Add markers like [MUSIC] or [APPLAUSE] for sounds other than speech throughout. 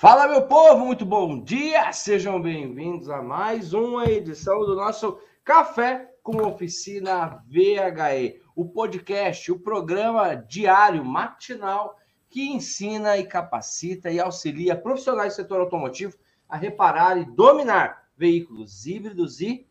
Fala, meu povo, muito bom dia! Sejam bem-vindos a mais uma edição do nosso Café com Oficina VHE, o podcast, o programa diário, matinal, que ensina e capacita e auxilia profissionais do setor automotivo a reparar e dominar veículos híbridos e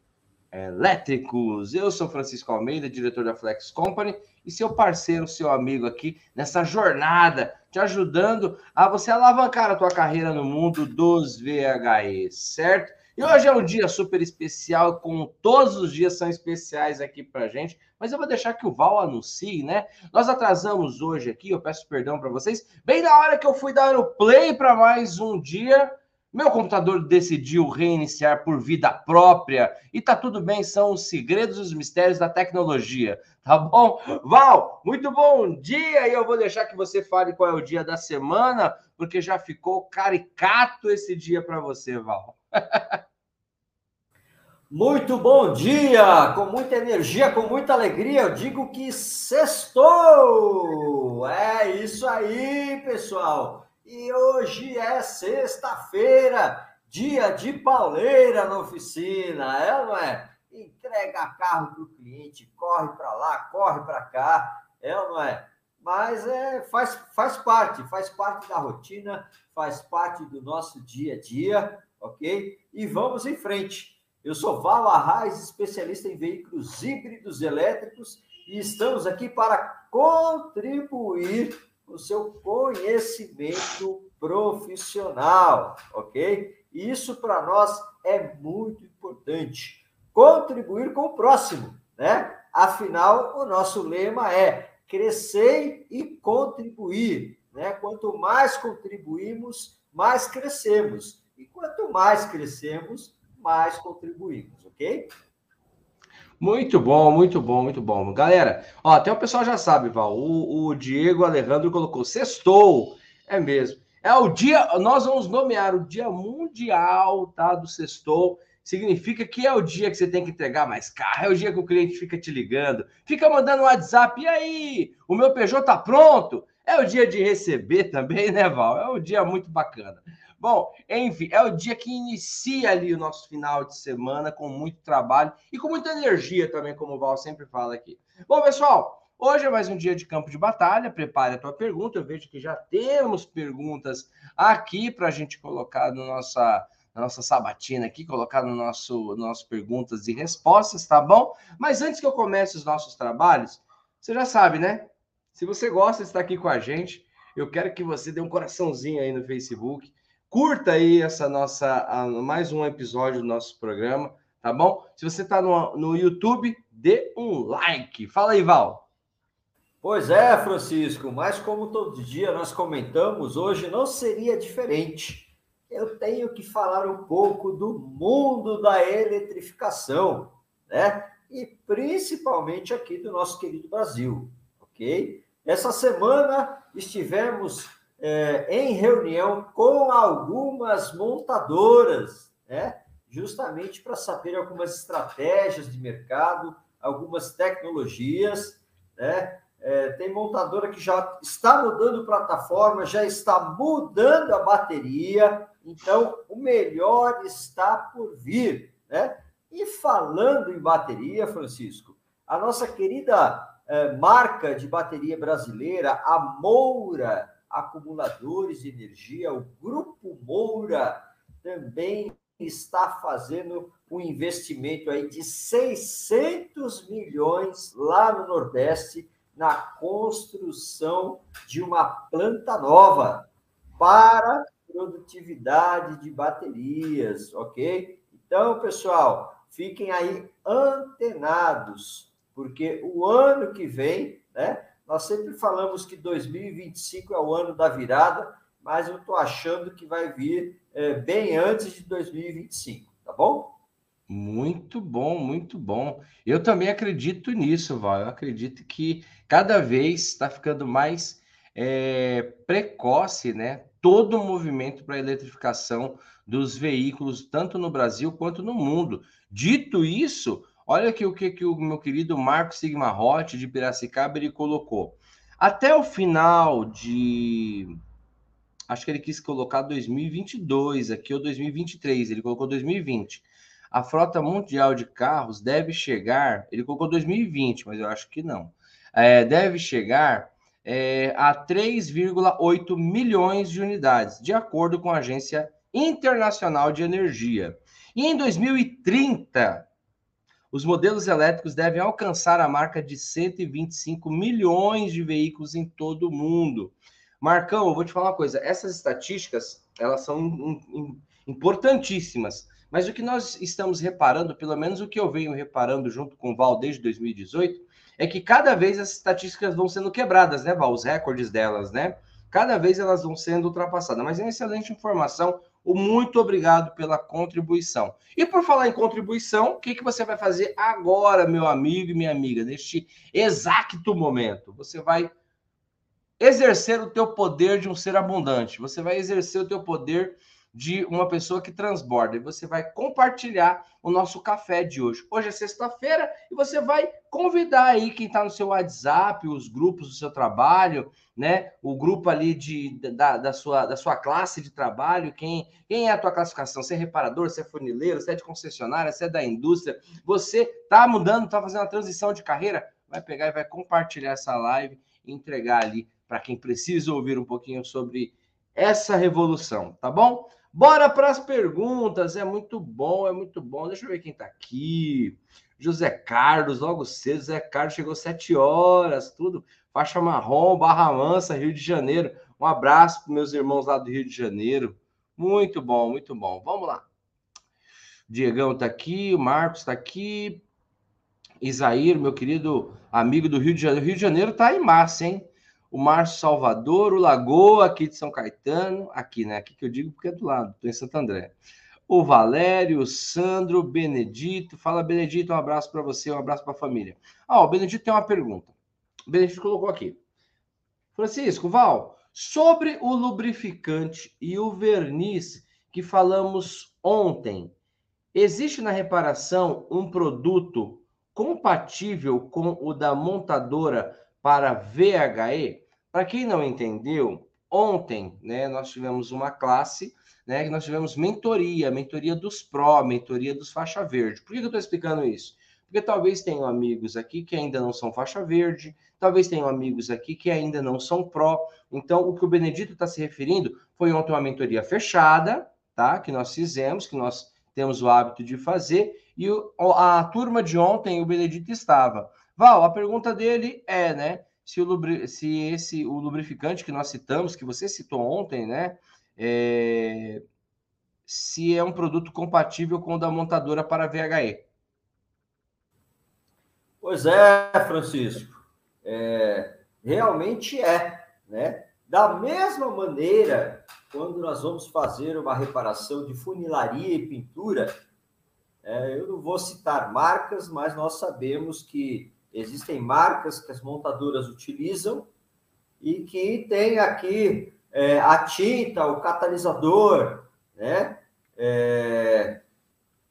elétricos. Eu sou Francisco Almeida, diretor da Flex Company, e seu parceiro, seu amigo aqui nessa jornada te ajudando a você alavancar a tua carreira no mundo dos VHEs, certo? E hoje é um dia super especial, como todos os dias são especiais aqui pra gente, mas eu vou deixar que o Val anuncie, né? Nós atrasamos hoje aqui, eu peço perdão para vocês, bem na hora que eu fui dar o play para mais um dia, meu computador decidiu reiniciar por vida própria e tá tudo bem, são os segredos e os mistérios da tecnologia, tá bom? Val, muito bom dia e eu vou deixar que você fale qual é o dia da semana, porque já ficou caricato esse dia para você, Val. [LAUGHS] Muito bom dia, com muita energia, com muita alegria. Eu digo que sextou. É isso aí, pessoal. E hoje é sexta-feira, dia de pauleira na oficina, é não é? Entrega carro para o cliente, corre para lá, corre para cá, é não é? Mas é, faz, faz parte, faz parte da rotina, faz parte do nosso dia a dia, ok? E vamos em frente. Eu sou Val Arraes, especialista em veículos híbridos elétricos, e estamos aqui para contribuir o seu conhecimento profissional, ok? Isso para nós é muito importante. Contribuir com o próximo, né? Afinal, o nosso lema é crescer e contribuir, né? Quanto mais contribuímos, mais crescemos. E quanto mais crescemos, mais contribuímos, ok? Muito bom, muito bom, muito bom. Galera, ó, até o pessoal já sabe, Val. O, o Diego Alejandro colocou sextou. É mesmo. É o dia, nós vamos nomear o Dia Mundial, tá, do sextou. Significa que é o dia que você tem que entregar mais carro, é o dia que o cliente fica te ligando, fica mandando WhatsApp, e aí, o meu Peugeot tá pronto? É o dia de receber também, né, Val? É um dia muito bacana. Bom, enfim, é o dia que inicia ali o nosso final de semana com muito trabalho e com muita energia também, como o Val sempre fala aqui. Bom, pessoal, hoje é mais um dia de campo de batalha. Prepare a tua pergunta. Eu vejo que já temos perguntas aqui para a gente colocar no nossa, na nossa sabatina aqui, colocar no nosso, no nosso perguntas e respostas, tá bom? Mas antes que eu comece os nossos trabalhos, você já sabe, né? Se você gosta de estar aqui com a gente, eu quero que você dê um coraçãozinho aí no Facebook, Curta aí essa nossa mais um episódio do nosso programa, tá bom? Se você está no, no YouTube, dê um like. Fala aí, Val. Pois é, Francisco, mas como todo dia nós comentamos, hoje não seria diferente. Eu tenho que falar um pouco do mundo da eletrificação, né? E principalmente aqui do nosso querido Brasil, ok? Essa semana estivemos é, em reunião com algumas montadoras, né? justamente para saber algumas estratégias de mercado, algumas tecnologias. Né? É, tem montadora que já está mudando plataforma, já está mudando a bateria, então o melhor está por vir. Né? E falando em bateria, Francisco, a nossa querida é, marca de bateria brasileira, a Moura, acumuladores de energia, o Grupo Moura também está fazendo um investimento aí de 600 milhões lá no Nordeste na construção de uma planta nova para produtividade de baterias, ok? Então, pessoal, fiquem aí antenados, porque o ano que vem, né, nós sempre falamos que 2025 é o ano da virada, mas eu estou achando que vai vir é, bem antes de 2025, tá bom? Muito bom, muito bom. Eu também acredito nisso, Val. Eu acredito que cada vez está ficando mais é, precoce, né? Todo o movimento para a eletrificação dos veículos, tanto no Brasil quanto no mundo. Dito isso, Olha aqui o que, que o meu querido Marco Sigma Hot de Piracicaba ele colocou. Até o final de acho que ele quis colocar 2022 aqui ou 2023, ele colocou 2020. A frota mundial de carros deve chegar, ele colocou 2020, mas eu acho que não. É, deve chegar é, a 3,8 milhões de unidades, de acordo com a Agência Internacional de Energia. E em 2030, os modelos elétricos devem alcançar a marca de 125 milhões de veículos em todo o mundo. Marcão, eu vou te falar uma coisa, essas estatísticas, elas são importantíssimas, mas o que nós estamos reparando, pelo menos o que eu venho reparando junto com o Val desde 2018, é que cada vez as estatísticas vão sendo quebradas, né, Val? Os recordes delas, né? Cada vez elas vão sendo ultrapassadas. Mas é uma excelente informação. Muito obrigado pela contribuição. E por falar em contribuição, o que, que você vai fazer agora, meu amigo e minha amiga, neste exato momento? Você vai exercer o teu poder de um ser abundante. Você vai exercer o teu poder de uma pessoa que transborda. E você vai compartilhar o nosso café de hoje. Hoje é sexta-feira e você vai convidar aí quem está no seu WhatsApp, os grupos do seu trabalho, né? O grupo ali de, da, da, sua, da sua classe de trabalho, quem, quem é a tua classificação? Você é reparador, você é funileiro, você é de concessionária, você é da indústria, você está mudando, está fazendo uma transição de carreira, vai pegar e vai compartilhar essa live e entregar ali para quem precisa ouvir um pouquinho sobre essa revolução, tá bom? Bora para as perguntas. É muito bom, é muito bom. Deixa eu ver quem está aqui. José Carlos, logo cedo. José Carlos chegou sete horas, tudo. Faixa marrom, Barra Mansa, Rio de Janeiro. Um abraço para meus irmãos lá do Rio de Janeiro. Muito bom, muito bom. Vamos lá. Diegão está aqui, o Marcos está aqui. Isaír, meu querido amigo do Rio de Janeiro. Rio de Janeiro está em massa, hein? O Márcio Salvador, o Lagoa, aqui de São Caetano, aqui, né? Aqui que eu digo porque é do lado, estou em Santo André. O Valério, o Sandro, Benedito. Fala, Benedito, um abraço para você, um abraço para a família. Ah, o Benedito tem uma pergunta. O Benedito colocou aqui. Francisco, Val, sobre o lubrificante e o verniz que falamos ontem, existe na reparação um produto compatível com o da montadora para VHE. Para quem não entendeu, ontem, né, nós tivemos uma classe, né, que nós tivemos mentoria, mentoria dos pró, mentoria dos faixa verde. Por que eu estou explicando isso? Porque talvez tenham amigos aqui que ainda não são faixa verde, talvez tenham amigos aqui que ainda não são pró. Então, o que o Benedito está se referindo foi ontem uma mentoria fechada, tá? Que nós fizemos, que nós temos o hábito de fazer, e o, a turma de ontem, o Benedito estava. Val, a pergunta dele é, né? Se, o lubri... se esse o lubrificante que nós citamos, que você citou ontem, né? É... Se é um produto compatível com o da montadora para VHE. Pois é, Francisco. É... Realmente é, né? Da mesma maneira, quando nós vamos fazer uma reparação de funilaria e pintura, é, eu não vou citar marcas, mas nós sabemos que Existem marcas que as montadoras utilizam e que tem aqui é, a tinta, o catalisador, né? É,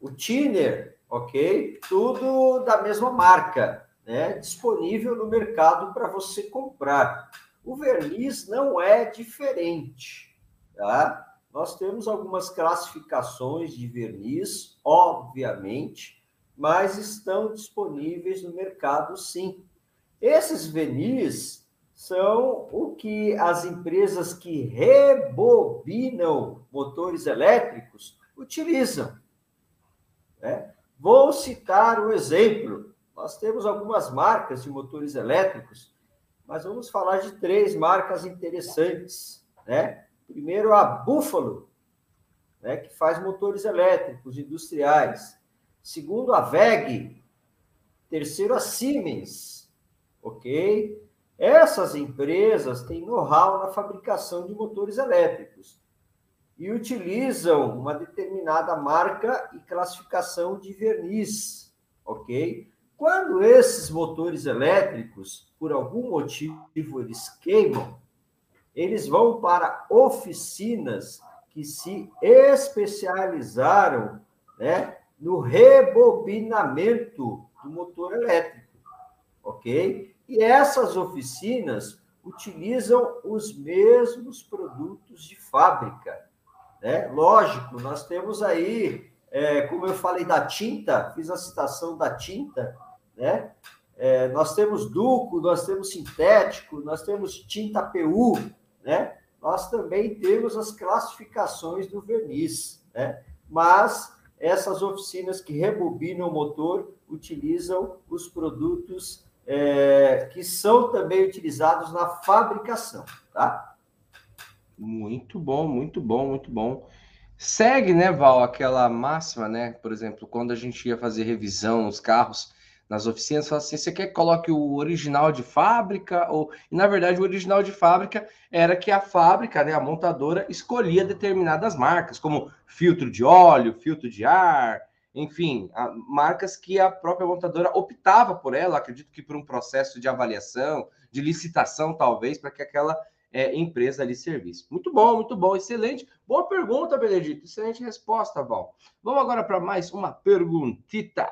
o thinner, ok? Tudo da mesma marca, né? Disponível no mercado para você comprar. O verniz não é diferente, tá? Nós temos algumas classificações de verniz, obviamente, mas estão disponíveis no mercado sim. Esses verniz são o que as empresas que rebobinam motores elétricos utilizam. Né? Vou citar um exemplo. Nós temos algumas marcas de motores elétricos, mas vamos falar de três marcas interessantes. Né? Primeiro, a Buffalo, né, que faz motores elétricos industriais. Segundo a VEG, terceiro a Siemens, ok? Essas empresas têm know-how na fabricação de motores elétricos e utilizam uma determinada marca e classificação de verniz, ok? Quando esses motores elétricos, por algum motivo, eles queimam, eles vão para oficinas que se especializaram, né, no rebobinamento do motor elétrico, ok? E essas oficinas utilizam os mesmos produtos de fábrica. Né? Lógico, nós temos aí, é, como eu falei da tinta, fiz a citação da tinta, né? É, nós temos duco, nós temos sintético, nós temos tinta PU, né? Nós também temos as classificações do verniz, né? Mas essas oficinas que rebobinam o motor utilizam os produtos é, que são também utilizados na fabricação, tá? Muito bom, muito bom, muito bom. Segue, né, Val, aquela máxima, né? Por exemplo, quando a gente ia fazer revisão nos carros, nas oficinas, fala assim: você quer que coloque o original de fábrica? Ou, e na verdade, o original de fábrica era que a fábrica, né, a montadora, escolhia determinadas marcas, como filtro de óleo, filtro de ar, enfim, marcas que a própria montadora optava por ela, acredito que por um processo de avaliação, de licitação, talvez, para que aquela é, empresa ali servisse. Muito bom, muito bom, excelente. Boa pergunta, Benedito. Excelente resposta, Val. Vamos agora para mais uma perguntita.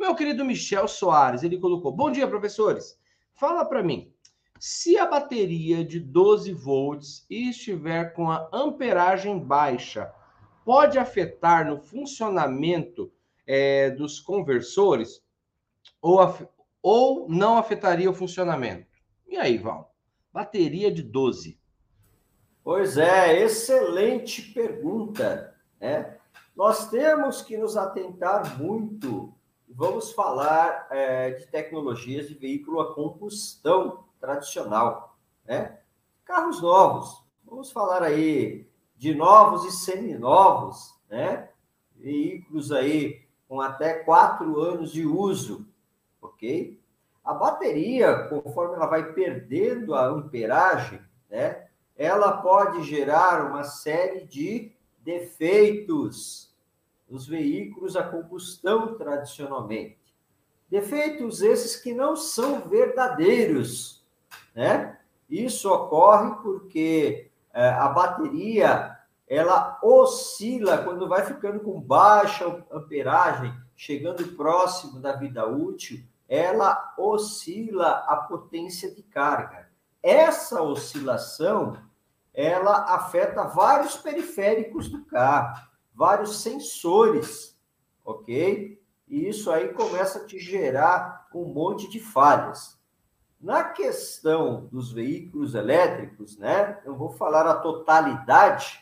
Meu querido Michel Soares, ele colocou: Bom dia, professores. Fala para mim. Se a bateria de 12 volts estiver com a amperagem baixa, pode afetar no funcionamento é, dos conversores ou, af ou não afetaria o funcionamento? E aí, Val? Bateria de 12. Pois é, excelente pergunta. Né? Nós temos que nos atentar muito. Vamos falar é, de tecnologias de veículo a combustão tradicional. Né? Carros novos. Vamos falar aí de novos e seminovos, né? Veículos aí com até quatro anos de uso, ok? A bateria, conforme ela vai perdendo a amperagem, né? Ela pode gerar uma série de defeitos nos veículos a combustão tradicionalmente. Defeitos esses que não são verdadeiros, né? Isso ocorre porque é, a bateria ela oscila quando vai ficando com baixa amperagem, chegando próximo da vida útil, ela oscila a potência de carga. Essa oscilação ela afeta vários periféricos do carro, vários sensores, ok? E isso aí começa a te gerar um monte de falhas. Na questão dos veículos elétricos, né? Eu vou falar a totalidade,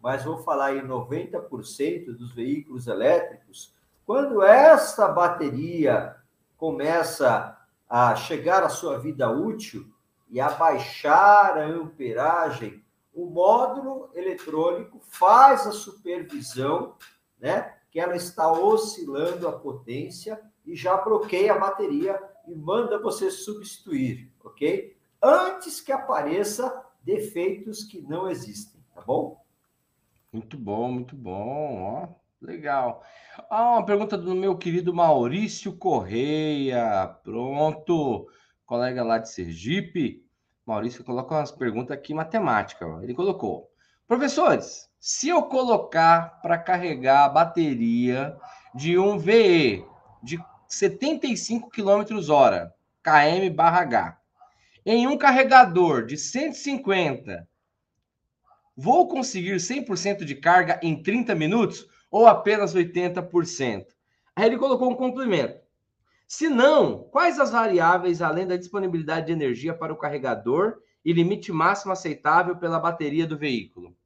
mas vou falar em 90% dos veículos elétricos. Quando esta bateria começa a chegar à sua vida útil e a baixar a amperagem, o módulo eletrônico faz a supervisão, né? Que ela está oscilando a potência e já bloqueia a bateria e manda você substituir, ok? Antes que apareça defeitos que não existem, tá bom? Muito bom, muito bom, ó, legal. Ah, uma pergunta do meu querido Maurício Correia, pronto, colega lá de Sergipe. Maurício coloca umas perguntas aqui matemática. Ele colocou: professores, se eu colocar para carregar a bateria de um VE de 75 km hora, km barra H. Em um carregador de 150, vou conseguir 100% de carga em 30 minutos ou apenas 80%? Aí ele colocou um complemento. Se não, quais as variáveis além da disponibilidade de energia para o carregador e limite máximo aceitável pela bateria do veículo?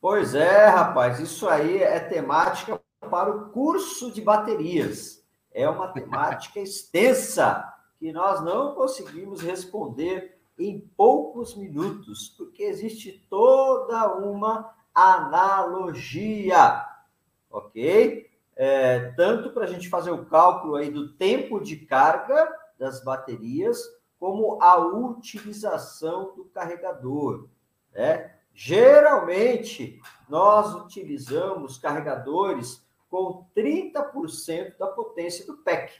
Pois é, rapaz, isso aí é temática para o curso de baterias. É uma temática extensa que nós não conseguimos responder em poucos minutos, porque existe toda uma analogia, ok? É, tanto para a gente fazer o cálculo aí do tempo de carga das baterias, como a utilização do carregador, né? Geralmente, nós utilizamos carregadores com 30% da potência do PEC.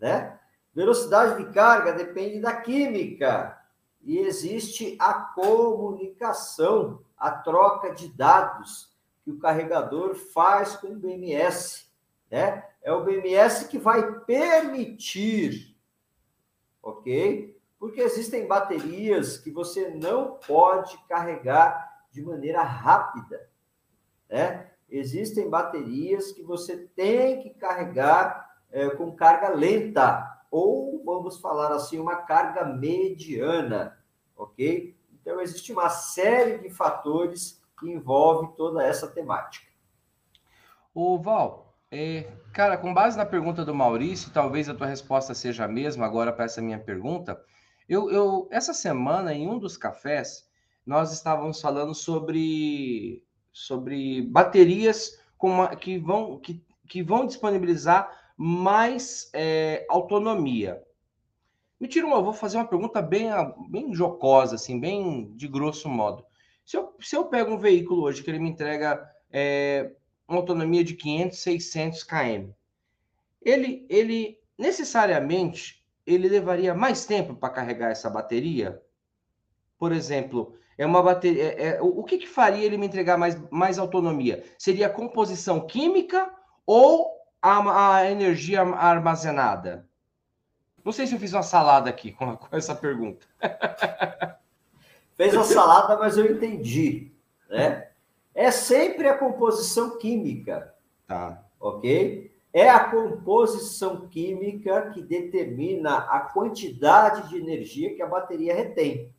Né? Velocidade de carga depende da química e existe a comunicação, a troca de dados que o carregador faz com o BMS. Né? É o BMS que vai permitir, ok? Porque existem baterias que você não pode carregar de maneira rápida, né? Existem baterias que você tem que carregar é, com carga lenta, ou vamos falar assim, uma carga mediana, ok? Então, existe uma série de fatores que envolve toda essa temática. Ô, Val, é, cara, com base na pergunta do Maurício, talvez a tua resposta seja a mesma agora para essa minha pergunta. Eu, eu, essa semana, em um dos cafés, nós estávamos falando sobre, sobre baterias uma, que, vão, que, que vão disponibilizar mais é, autonomia. Me tira uma, vou fazer uma pergunta bem, bem jocosa, assim, bem de grosso modo. Se eu, se eu pego um veículo hoje que ele me entrega é, uma autonomia de 500, 600 km, ele, ele necessariamente ele levaria mais tempo para carregar essa bateria? Por exemplo, é uma bateria. É, é, o que, que faria ele me entregar mais, mais autonomia? Seria a composição química ou a, a energia armazenada? Não sei se eu fiz uma salada aqui com, com essa pergunta. [LAUGHS] Fez a salada, mas eu entendi. Né? É sempre a composição química. Tá. Ok? É a composição química que determina a quantidade de energia que a bateria retém.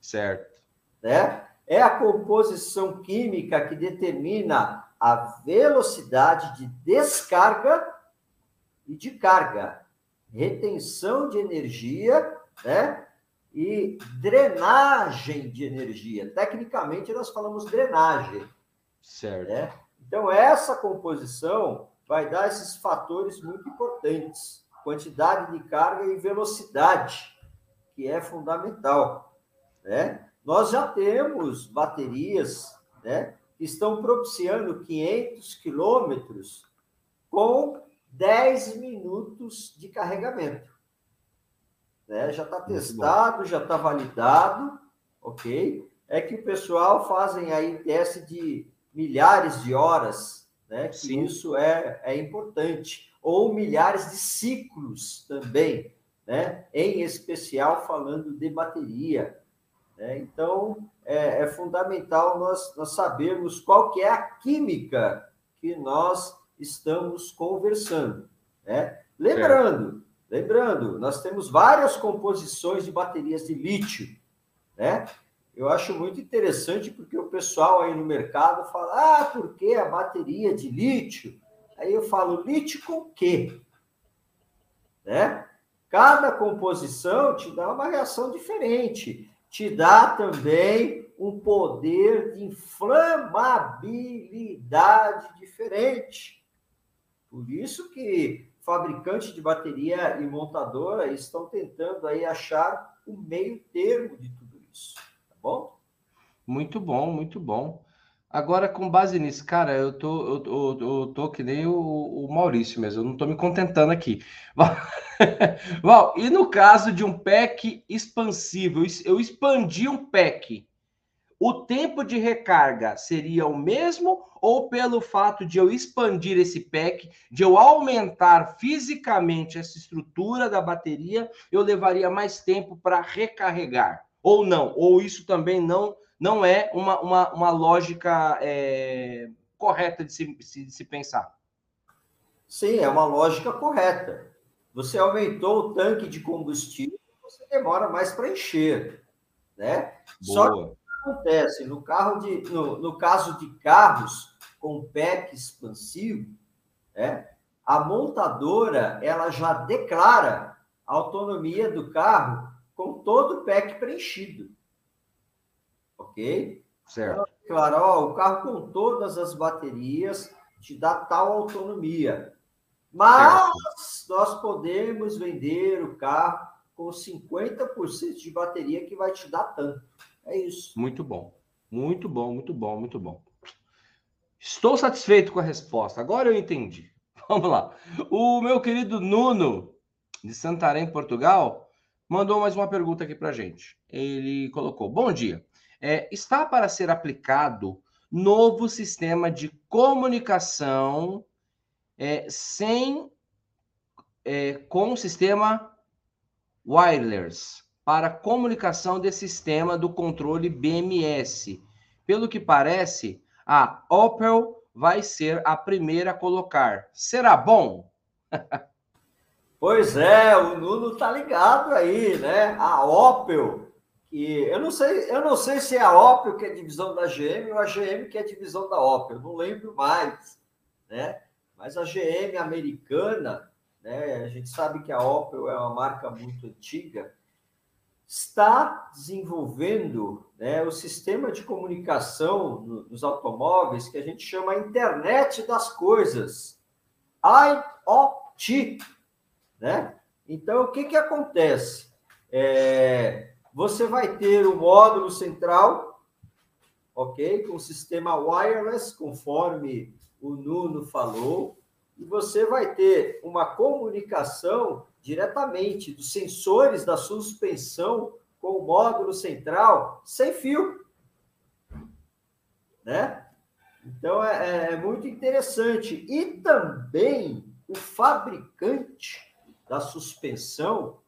Certo. Né? É a composição química que determina a velocidade de descarga e de carga, retenção de energia, né? E drenagem de energia. Tecnicamente, nós falamos drenagem. Certo. Né? Então, essa composição vai dar esses fatores muito importantes: quantidade de carga e velocidade, que é fundamental. Né? Nós já temos baterias né, que estão propiciando 500 quilômetros com 10 minutos de carregamento. Né? Já está testado, já está validado, ok? É que o pessoal fazem aí teste de milhares de horas, né? Que Sim. isso é, é importante. Ou milhares de ciclos também, né? Em especial falando de bateria. Né? Então, é, é, fundamental nós, nós sabermos qual que é a química que nós estamos conversando. Né? Lembrando. Lembrando, nós temos várias composições de baterias de lítio. Né? Eu acho muito interessante porque o pessoal aí no mercado fala, ah, por que a bateria de lítio? Aí eu falo, lítio com quê? Né? Cada composição te dá uma reação diferente te dá também um poder de inflamabilidade diferente. Por isso que fabricantes de bateria e montadora estão tentando aí achar o meio termo de tudo isso, tá bom? Muito bom, muito bom. Agora, com base nisso, cara, eu tô, eu, eu, eu tô que nem o, o, Maurício mesmo, eu não tô me contentando aqui. [LAUGHS] Val, e no caso de um pack expansivo, eu expandi um pack, o tempo de recarga seria o mesmo ou pelo fato de eu expandir esse pack, de eu aumentar fisicamente essa estrutura da bateria, eu levaria mais tempo para recarregar? Ou não? Ou isso também não não é uma, uma, uma lógica é, correta de se, de se pensar. Sim, é uma lógica correta. Você aumentou o tanque de combustível, você demora mais para encher, né? Boa. Só acontece no carro de, no, no caso de carros com PEC expansivo, né? A montadora ela já declara a autonomia do carro com todo o PEC preenchido ok? Certo. Então, claro, ó, o carro com todas as baterias te dá tal autonomia. Mas certo. nós podemos vender o carro com 50% de bateria que vai te dar tanto. É isso. Muito bom. Muito bom, muito bom, muito bom. Estou satisfeito com a resposta. Agora eu entendi. [LAUGHS] Vamos lá. O meu querido Nuno, de Santarém, Portugal, mandou mais uma pergunta aqui para gente. Ele colocou: Bom dia é, está para ser aplicado novo sistema de comunicação é, sem é, com sistema wireless para comunicação desse sistema do controle BMS. Pelo que parece, a Opel vai ser a primeira a colocar. Será bom? [LAUGHS] pois é, o Nuno tá ligado aí, né? A Opel, que eu não sei, eu não sei se é a Opel que é divisão da GM ou a GM que é divisão da Opel, não lembro mais, né? Mas a GM americana, né? A gente sabe que a Opel é uma marca muito antiga está desenvolvendo né, o sistema de comunicação nos automóveis que a gente chama internet das coisas, IoT, né? Então, o que, que acontece? É, você vai ter o módulo central, ok? Com sistema wireless, conforme o Nuno falou, e você vai ter uma comunicação diretamente dos sensores da suspensão com o módulo central sem fio. Né? Então é, é muito interessante. E também o fabricante da suspensão,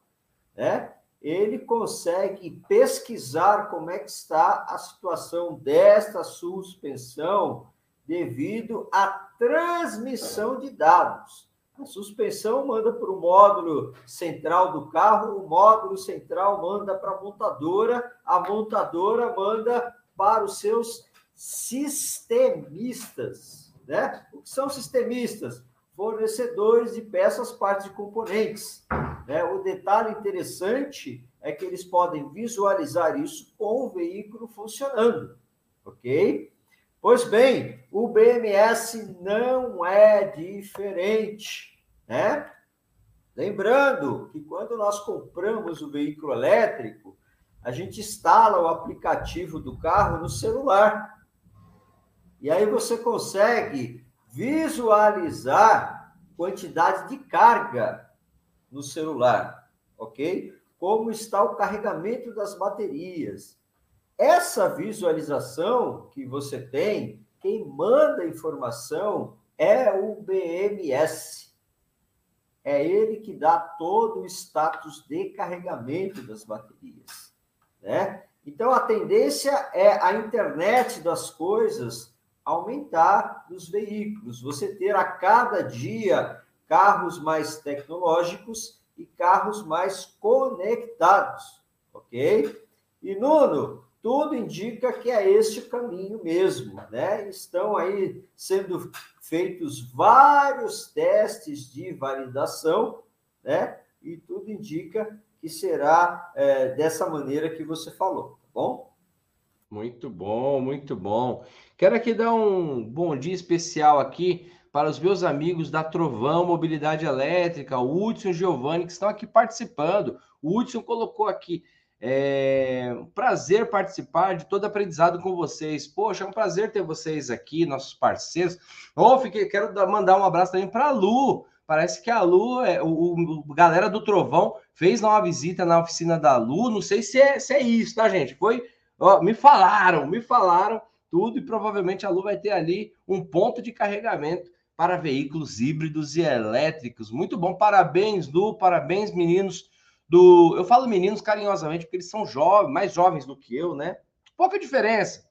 né? Ele consegue pesquisar como é que está a situação desta suspensão devido à transmissão de dados. A suspensão manda para o módulo central do carro, o módulo central manda para a montadora, a montadora manda para os seus sistemistas. Né? O que são sistemistas? Fornecedores de peças, partes e componentes. Né? O detalhe interessante é que eles podem visualizar isso com o veículo funcionando. Ok? Pois bem, o BMS não é diferente, né? Lembrando que quando nós compramos o veículo elétrico, a gente instala o aplicativo do carro no celular. E aí você consegue visualizar quantidade de carga no celular, ok? Como está o carregamento das baterias, essa visualização que você tem, quem manda a informação é o BMS. É ele que dá todo o status de carregamento das baterias, né? Então a tendência é a internet das coisas aumentar nos veículos, você ter a cada dia carros mais tecnológicos e carros mais conectados, ok? E Nuno, tudo indica que é este o caminho mesmo, né? Estão aí sendo feitos vários testes de validação, né? E tudo indica que será é, dessa maneira que você falou, tá bom? Muito bom, muito bom. Quero aqui dar um bom dia especial aqui para os meus amigos da Trovão Mobilidade Elétrica, o Hudson e o Giovanni, que estão aqui participando. O Hudson colocou aqui é um prazer participar de todo aprendizado com vocês. Poxa, é um prazer ter vocês aqui, nossos parceiros. Oh, fiquei, quero mandar um abraço também para a Lu. Parece que a Lu, é, o, o, galera do Trovão, fez uma visita na oficina da Lu. Não sei se é, se é isso, tá, gente? Foi. Ó, me falaram, me falaram tudo, e provavelmente a Lu vai ter ali um ponto de carregamento para veículos híbridos e elétricos. Muito bom, parabéns, Lu, parabéns, meninos do. Eu falo meninos carinhosamente, porque eles são jovens, mais jovens do que eu, né? Pouca diferença.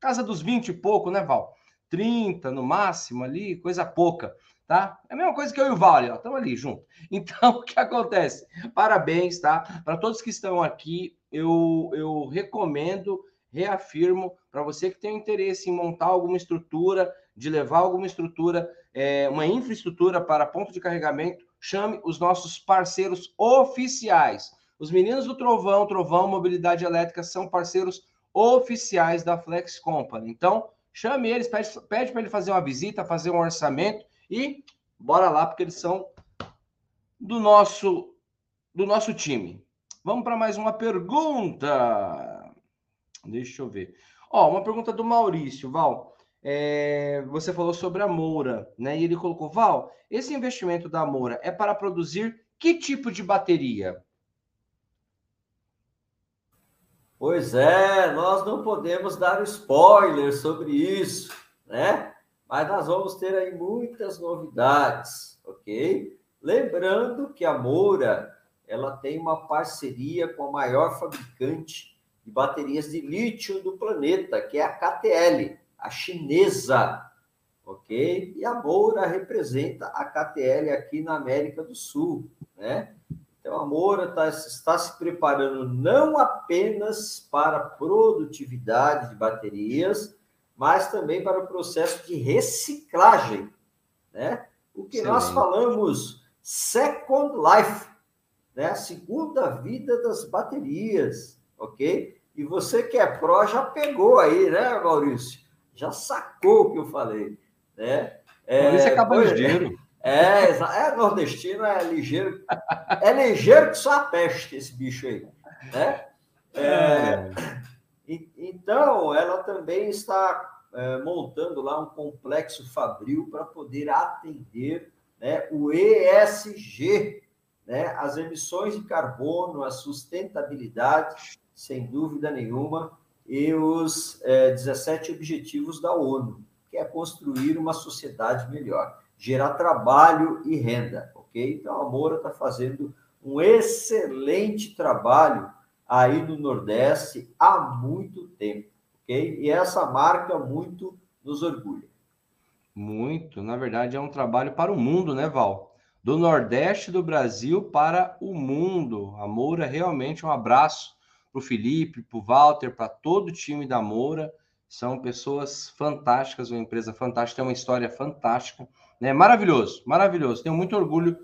Casa dos 20 e pouco, né, Val? 30 no máximo ali, coisa pouca, tá? É a mesma coisa que eu e o Val ali, ó, estamos ali junto. [LAUGHS] Então, o que acontece? Parabéns, tá? Para todos que estão aqui, eu, eu recomendo, reafirmo, para você que tem interesse em montar alguma estrutura, de levar alguma estrutura, é, uma infraestrutura para ponto de carregamento, chame os nossos parceiros oficiais. Os meninos do Trovão, Trovão Mobilidade Elétrica, são parceiros oficiais da Flex Company. Então, chame eles, pede, para ele fazer uma visita, fazer um orçamento e bora lá, porque eles são do nosso, do nosso time. Vamos para mais uma pergunta. Deixa eu ver. Ó, uma pergunta do Maurício, Val é, você falou sobre a Moura, né? E ele colocou, Val, esse investimento da Moura é para produzir que tipo de bateria? Pois é, nós não podemos dar spoiler sobre isso, né? Mas nós vamos ter aí muitas novidades, ok? Lembrando que a Moura ela tem uma parceria com a maior fabricante de baterias de lítio do planeta, que é a KTL, a chinesa, ok? E a Moura representa a KTL aqui na América do Sul, né? Então, a Moura tá, está se preparando não apenas para a produtividade de baterias, mas também para o processo de reciclagem, né? O que nós falamos Second Life, né? A segunda vida das baterias, ok? E você que é pró já pegou aí, né, Maurício? Já sacou o que eu falei, né? É, Maurício é cavalheiro. É, é nordestino, é ligeiro. É ligeiro que só a peste, esse bicho aí. Né? É, é. então, ela também está é, montando lá um complexo fabril para poder atender né, o ESG, né, as emissões de carbono, a sustentabilidade, sem dúvida nenhuma, e os é, 17 objetivos da ONU, que é construir uma sociedade melhor gerar trabalho e renda, ok? Então a Moura está fazendo um excelente trabalho aí no Nordeste há muito tempo, ok? E essa marca muito nos orgulha. Muito, na verdade é um trabalho para o mundo, né, Val? Do Nordeste do Brasil para o mundo. A Moura realmente um abraço para o Felipe, para o Walter, para todo o time da Moura. São pessoas fantásticas, uma empresa fantástica, tem uma história fantástica. Né? Maravilhoso, maravilhoso. Tenho muito orgulho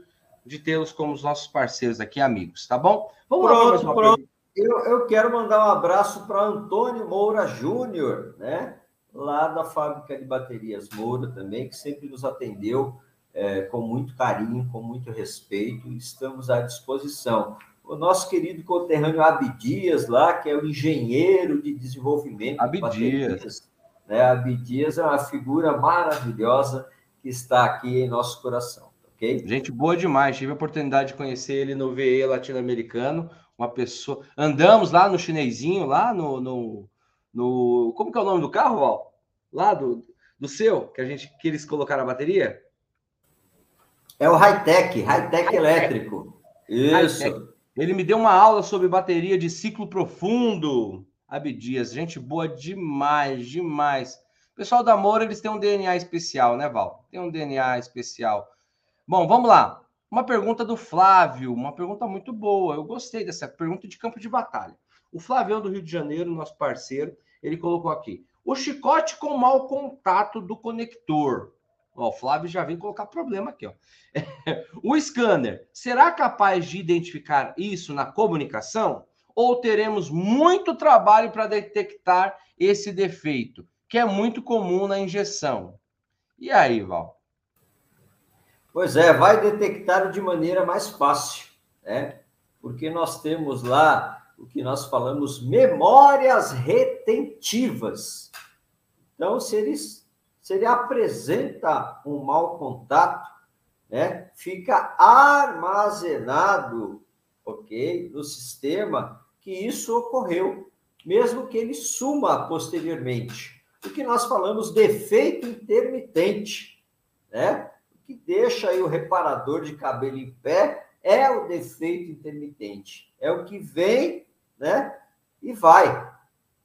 de tê-los como os nossos parceiros aqui, amigos, tá bom? Vamos pronto, lá. Pronto. Eu, eu quero mandar um abraço para Antônio Moura Júnior, né? Lá da fábrica de baterias Moura também, que sempre nos atendeu é, com muito carinho, com muito respeito. Estamos à disposição. O nosso querido conterrâneo Abdias lá, que é o engenheiro de desenvolvimento Abdias. de baterias. Né? Abdias é uma figura maravilhosa que está aqui em nosso coração, ok? Gente boa demais. Tive a oportunidade de conhecer ele no VE latino-americano. Uma pessoa. Andamos lá no chinesinho, lá no, no, no. Como que é o nome do carro, Val? Lá do, do seu, que a gente que eles colocaram a bateria? É o high-tech, high-tech high elétrico. Isso. High ele me deu uma aula sobre bateria de ciclo profundo. Abdias, gente boa demais, demais pessoal da Moura, eles têm um DNA especial, né, Val? Tem um DNA especial. Bom, vamos lá. Uma pergunta do Flávio, uma pergunta muito boa. Eu gostei dessa pergunta de campo de batalha. O Flavião do Rio de Janeiro, nosso parceiro, ele colocou aqui: o chicote com mau contato do conector. Ó, o Flávio já vem colocar problema aqui, ó. [LAUGHS] o scanner será capaz de identificar isso na comunicação? Ou teremos muito trabalho para detectar esse defeito? que é muito comum na injeção. E aí, Val? Pois é, vai detectar de maneira mais fácil, né? Porque nós temos lá o que nós falamos memórias retentivas. Então, se ele, se ele apresenta um mau contato, né, fica armazenado, ok, no sistema que isso ocorreu, mesmo que ele suma posteriormente o que nós falamos defeito intermitente, né? O que deixa aí o reparador de cabelo em pé é o defeito intermitente. É o que vem, né? E vai.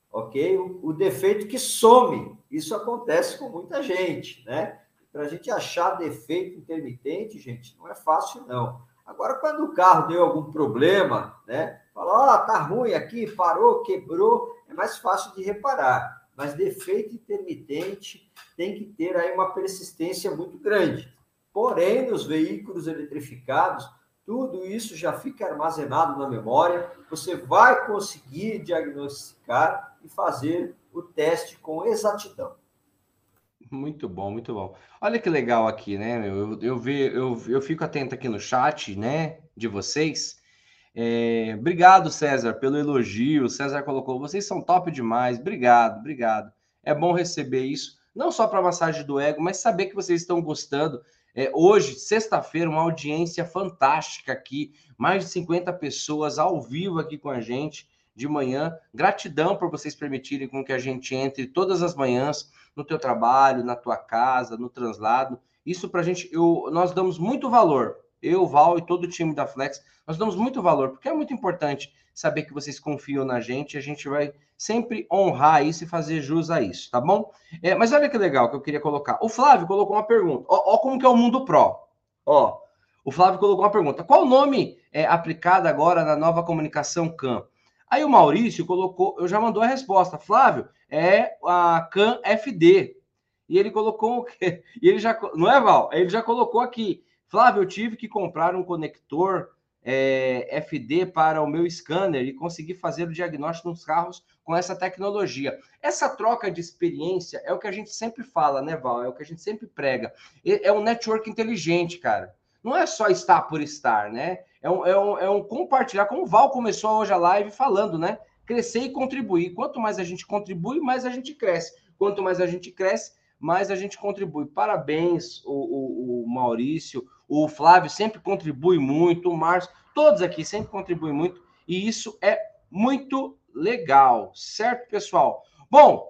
Ok? O, o defeito que some. Isso acontece com muita gente, né? Para a gente achar defeito intermitente, gente, não é fácil, não. Agora, quando o carro deu algum problema, né? Fala, ó, oh, tá ruim aqui, parou, quebrou, é mais fácil de reparar mas defeito intermitente tem que ter aí uma persistência muito grande. Porém, nos veículos eletrificados, tudo isso já fica armazenado na memória, você vai conseguir diagnosticar e fazer o teste com exatidão. Muito bom, muito bom. Olha que legal aqui, né? Eu, eu, eu, eu, eu fico atento aqui no chat, né, de vocês. É, obrigado, César, pelo elogio. César colocou: vocês são top demais. Obrigado, obrigado. É bom receber isso, não só para massagem do ego, mas saber que vocês estão gostando. É, hoje, sexta-feira, uma audiência fantástica aqui, mais de 50 pessoas ao vivo aqui com a gente de manhã. Gratidão por vocês permitirem com que a gente entre todas as manhãs no teu trabalho, na tua casa, no translado. Isso para a gente, eu, nós damos muito valor eu, Val e todo o time da Flex, nós damos muito valor, porque é muito importante saber que vocês confiam na gente, a gente vai sempre honrar isso e fazer jus a isso, tá bom? É, mas olha que legal que eu queria colocar. O Flávio colocou uma pergunta. Ó, ó como que é o mundo pro. Ó, o Flávio colocou uma pergunta. Qual o nome é aplicado agora na nova comunicação CAN? Aí o Maurício colocou, eu já mandou a resposta. Flávio, é a CAN FD. E ele colocou o quê? [LAUGHS] E ele já, não é, Val? Ele já colocou aqui. Flávio, eu tive que comprar um conector é, FD para o meu scanner e consegui fazer o diagnóstico nos carros com essa tecnologia. Essa troca de experiência é o que a gente sempre fala, né, Val? É o que a gente sempre prega. É um network inteligente, cara. Não é só estar por estar, né? É um, é um, é um compartilhar, como o Val começou hoje a live falando, né? Crescer e contribuir. Quanto mais a gente contribui, mais a gente cresce. Quanto mais a gente cresce, mais a gente contribui. Parabéns, o, o, o Maurício, o Flávio sempre contribui muito, o Márcio, todos aqui sempre contribuem muito, e isso é muito legal, certo, pessoal? Bom,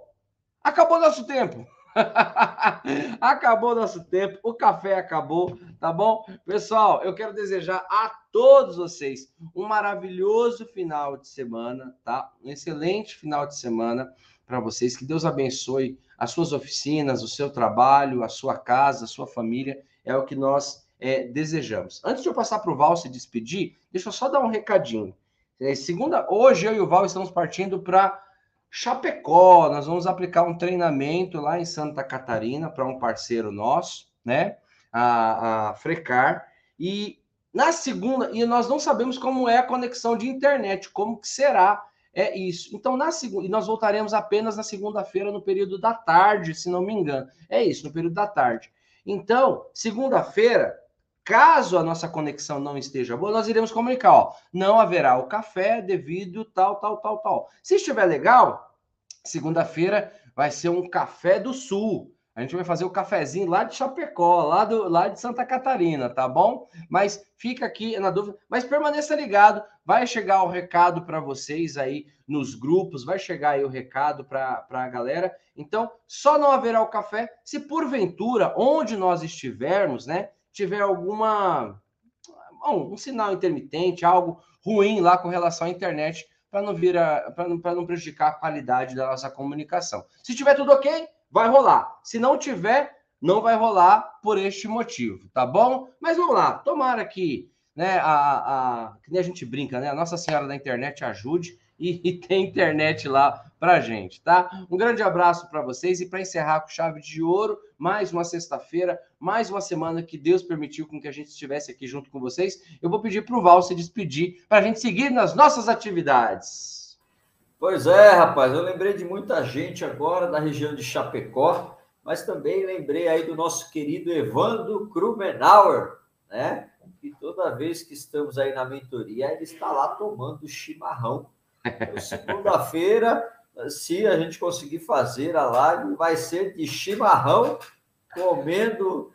acabou nosso tempo. [LAUGHS] acabou nosso tempo, o café acabou, tá bom? Pessoal, eu quero desejar a todos vocês um maravilhoso final de semana, tá? Um excelente final de semana para vocês. Que Deus abençoe as suas oficinas, o seu trabalho, a sua casa, a sua família. É o que nós é, desejamos. Antes de eu passar para o Val se despedir, deixa eu só dar um recadinho. É, segunda, hoje eu e o Val estamos partindo para Chapecó. Nós vamos aplicar um treinamento lá em Santa Catarina para um parceiro nosso, né? A, a Frecar. E na segunda, e nós não sabemos como é a conexão de internet, como que será é isso. Então, na segunda, e nós voltaremos apenas na segunda-feira, no período da tarde, se não me engano. É isso, no período da tarde. Então, segunda-feira, Caso a nossa conexão não esteja boa, nós iremos comunicar, ó, não haverá o café devido tal, tal, tal, tal. Se estiver legal, segunda-feira vai ser um café do sul. A gente vai fazer o cafezinho lá de Chapecó, lá, do, lá de Santa Catarina, tá bom? Mas fica aqui na dúvida, mas permaneça ligado, vai chegar o recado para vocês aí nos grupos, vai chegar aí o recado para a galera. Então, só não haverá o café se porventura, onde nós estivermos, né? tiver alguma bom, um sinal intermitente, algo ruim lá com relação à internet, para não para não, não prejudicar a qualidade da nossa comunicação. Se tiver tudo ok, vai rolar. Se não tiver, não vai rolar por este motivo, tá bom? Mas vamos lá, tomara que, né, a, a que nem a gente brinca, né, a Nossa Senhora da Internet ajude e, [LAUGHS] e tem internet lá para gente, tá? Um grande abraço para vocês e para encerrar com chave de ouro, mais uma sexta-feira, mais uma semana que Deus permitiu com que a gente estivesse aqui junto com vocês. Eu vou pedir para o Val se despedir para a gente seguir nas nossas atividades. Pois é, rapaz, eu lembrei de muita gente agora da região de Chapecó, mas também lembrei aí do nosso querido Evandro Krumenauer, né? E toda vez que estamos aí na mentoria, ele está lá tomando chimarrão Segunda-feira, se a gente conseguir fazer a live, vai ser de chimarrão, comendo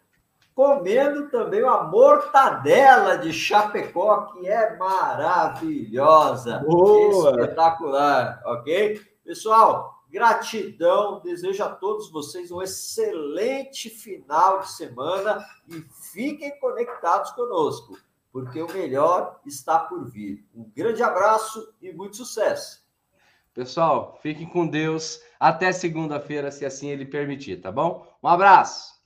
comendo também uma mortadela de Chapecó, que é maravilhosa, Boa. espetacular, ok? Pessoal, gratidão, desejo a todos vocês um excelente final de semana e fiquem conectados conosco porque o melhor está por vir. Um grande abraço e muito sucesso. Pessoal, fiquem com Deus. Até segunda-feira, se assim ele permitir, tá bom? Um abraço.